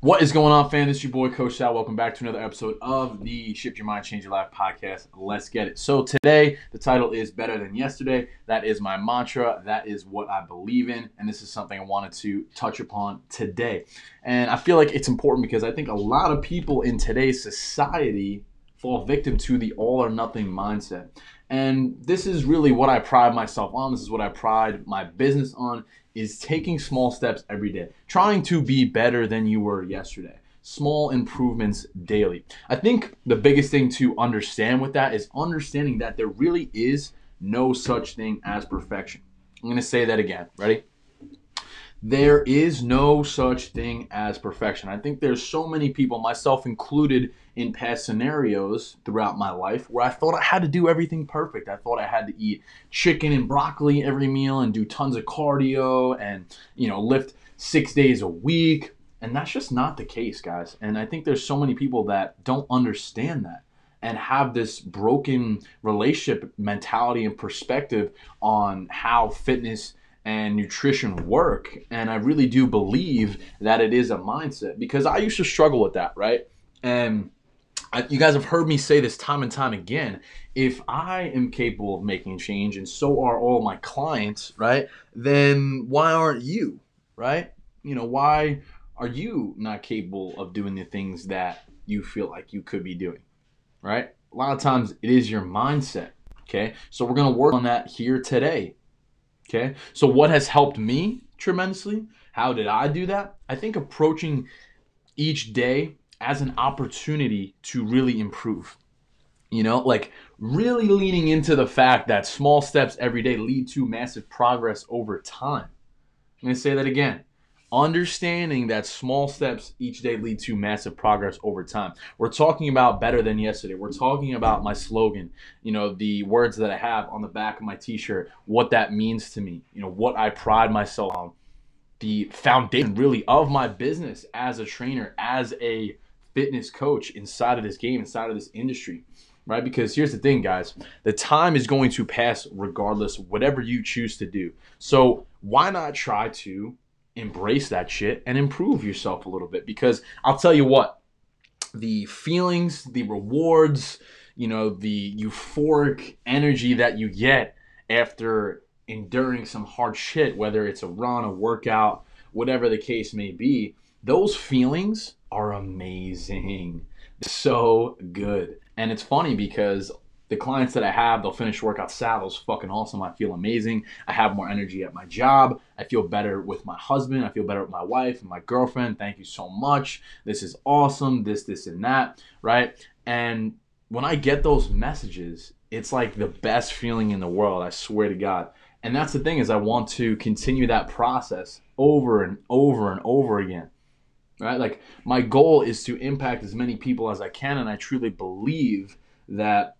What is going on? This is your boy, Coach Sal. Welcome back to another episode of the Shift Your Mind, Change Your Life podcast. Let's get it. So, today, the title is Better Than Yesterday. That is my mantra. That is what I believe in. And this is something I wanted to touch upon today. And I feel like it's important because I think a lot of people in today's society fall victim to the all or nothing mindset. And this is really what I pride myself on. This is what I pride my business on is taking small steps every day, trying to be better than you were yesterday. Small improvements daily. I think the biggest thing to understand with that is understanding that there really is no such thing as perfection. I'm going to say that again. Ready? There is no such thing as perfection. I think there's so many people, myself included, in past scenarios throughout my life where I thought I had to do everything perfect. I thought I had to eat chicken and broccoli every meal and do tons of cardio and, you know, lift six days a week. And that's just not the case, guys. And I think there's so many people that don't understand that and have this broken relationship mentality and perspective on how fitness and nutrition work. And I really do believe that it is a mindset because I used to struggle with that, right? And I, you guys have heard me say this time and time again. If I am capable of making change and so are all my clients, right? Then why aren't you, right? You know, why are you not capable of doing the things that you feel like you could be doing, right? A lot of times it is your mindset, okay? So we're to work on that here today Okay. So, what has helped me tremendously? How did I do that? I think approaching each day as an opportunity to really improve. You know, like really leaning into the fact that small steps every day lead to massive progress over time. I'm going to say that again understanding that small steps each day lead to massive progress over time. We're talking about better than yesterday. We're talking about my slogan, you know, the words that I have on the back of my t-shirt, what that means to me, you know, what I pride myself on, the foundation really of my business as a trainer, as a fitness coach inside of this game, inside of this industry. Right? Because here's the thing, guys. The time is going to pass regardless, whatever you choose to do. So why not try to embrace that shit and improve yourself a little bit. Because I'll tell you what the feelings the rewards you know the euphoric energy that you get after enduring some hard shit whether it's a run a workout whatever the case may be those feelings are amazing. So good. And it's funny because the clients that I have, they'll finish workout saddles fucking awesome. I feel amazing. I have more energy at my job. I feel better with my husband. I feel better with my wife and my girlfriend. Thank you so much. This is awesome. This, this, and that, right? And when I get those messages, it's like the best feeling in the world. I swear to God. And that's the thing is I want to continue that process over and over and over again. Right? Like my goal is to impact as many people as I can and I truly believe that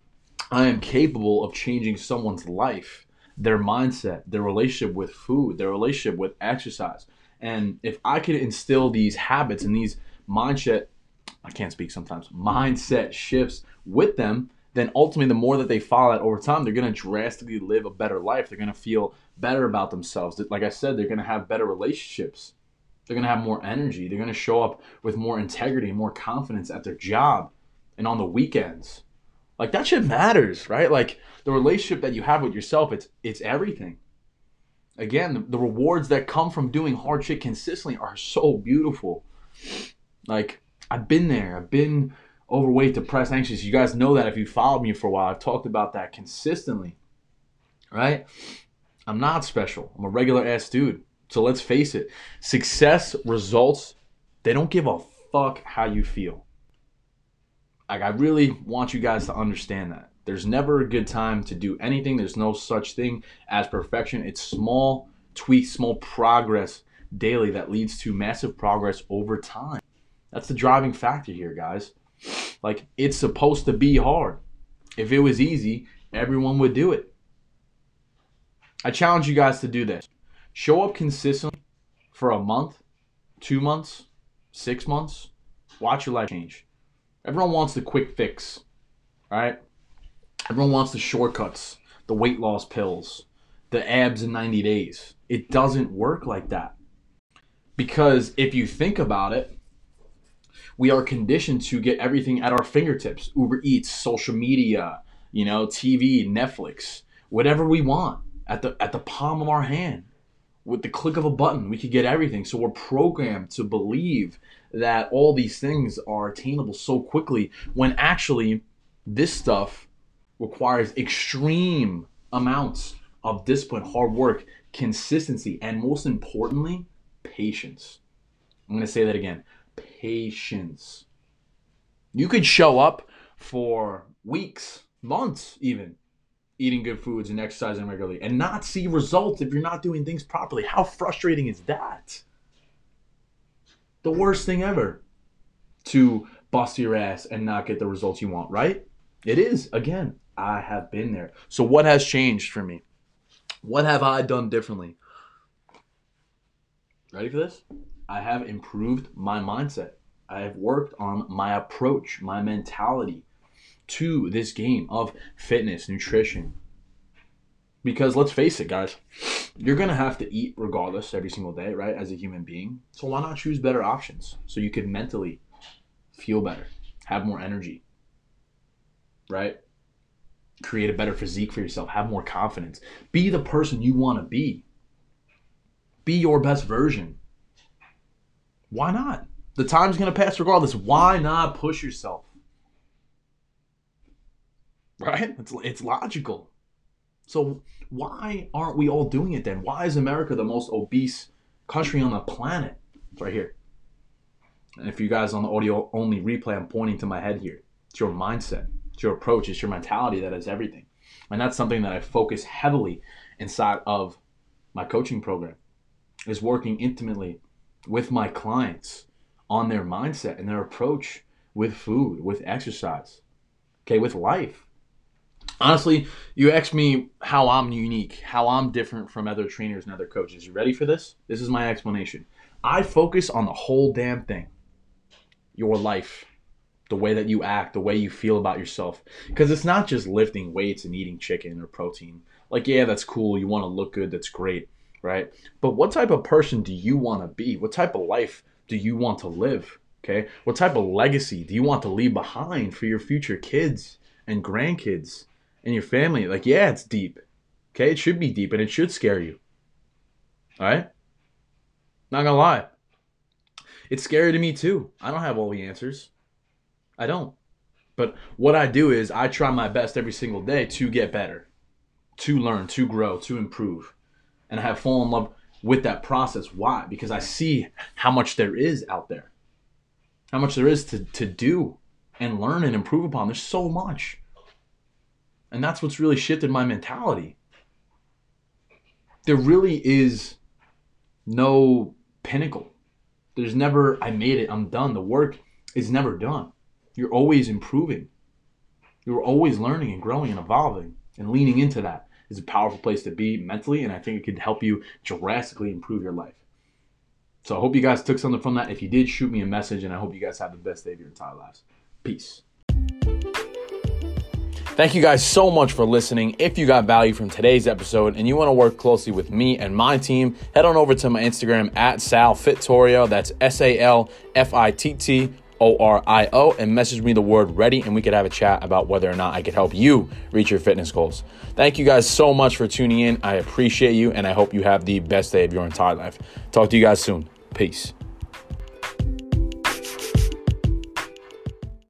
I am capable of changing someone's life, their mindset, their relationship with food, their relationship with exercise. And if I could instill these habits and these mindset, I can't speak sometimes, mindset shifts with them, then ultimately the more that they follow that over time, they're going to drastically live a better life. They're going to feel better about themselves. Like I said, they're going to have better relationships. They're going to have more energy. They're going to show up with more integrity, and more confidence at their job and on the weekends like that shit matters, right? Like the relationship that you have with yourself, it's it's everything. Again, the, the rewards that come from doing hard shit consistently are so beautiful. Like I've been there. I've been overweight, depressed, anxious. You guys know that if you followed me for a while. I've talked about that consistently. Right? I'm not special. I'm a regular ass dude. So let's face it. Success results, they don't give a fuck how you feel. Like I really want you guys to understand that. There's never a good time to do anything. There's no such thing as perfection. It's small tweaks, small progress daily that leads to massive progress over time. That's the driving factor here, guys. Like it's supposed to be hard. If it was easy, everyone would do it. I challenge you guys to do this. Show up consistently for a month, two months, six months. Watch your life change. Everyone wants the quick fix, right? Everyone wants the shortcuts, the weight loss pills, the abs in 90 days. It doesn't work like that. Because if you think about it, we are conditioned to get everything at our fingertips Uber Eats, social media, you know, TV, Netflix, whatever we want at the, at the palm of our hand. With the click of a button, we could get everything. So we're programmed to believe that all these things are attainable so quickly when actually this stuff requires extreme amounts of discipline, hard work, consistency, and most importantly, patience. I'm going to say that again patience. You could show up for weeks, months, even eating good foods and exercising regularly and not see results if you're not doing things properly. How frustrating is that? The worst thing ever to bust your ass and not get the results you want, right? It is. Again, I have been there. So, what has changed for me? What have I done differently? Ready for this? I have improved my mindset. I have worked on my approach, my mentality to this game of fitness, nutrition. Because let's face it, guys, you're going to have to eat regardless every single day, right? As a human being. So why not choose better options so you could mentally feel better, have more energy, right? Create a better physique for yourself, have more confidence, be the person you want to be, be your best version. Why not? The time's going to pass regardless. Why not push yourself? Right? It's, it's logical. So, why aren't we all doing it then? Why is America the most obese country on the planet? It's right here. And if you guys on the audio only replay, I'm pointing to my head here. It's your mindset, it's your approach, it's your mentality that is everything. And that's something that I focus heavily inside of my coaching program is working intimately with my clients on their mindset and their approach with food, with exercise, okay, with life. Honestly, you asked me how I'm unique, how I'm different from other trainers and other coaches. You ready for this? This is my explanation. I focus on the whole damn thing your life, the way that you act, the way you feel about yourself. Because it's not just lifting weights and eating chicken or protein. Like, yeah, that's cool. You want to look good. That's great right? But what type of person do you want to be? What type of life do you want to live? Okay. What type of legacy do you want to leave behind for your future kids and grandkids and your family? Like, yeah, it's deep. Okay. It should be deep and it should scare you. All right. Not gonna lie. It's scary to me too. I don't have all the answers. I don't. But what I do is I try my best every single day to get better, to learn, to grow, to improve and I have fallen in love with that process. Why? Because I see how much there is out there, how much there is to, to do and learn and improve upon. There's so much. And that's what's really shifted my mentality. There really is no pinnacle. There's never, I made it, I'm done. The work is never done. You're always improving. You're always learning and growing and evolving and leaning into that is a powerful place to be mentally, and I think it could help you drastically improve your life. So I hope you guys took something from that. If you did, shoot me a message, and I hope you guys have the best day of your entire lives. Peace. Thank you guys so much for listening. If you got value from today's episode and you want to work closely with me and my team, head on over to my Instagram at Sal Fittorio. That's S A L F I T T O R I O and message me the word ready and we could have a chat about whether or not I could help you reach your fitness goals. Thank you guys so much for tuning in. I appreciate you and I hope you have the best day of your entire life. Talk to you guys soon. Peace.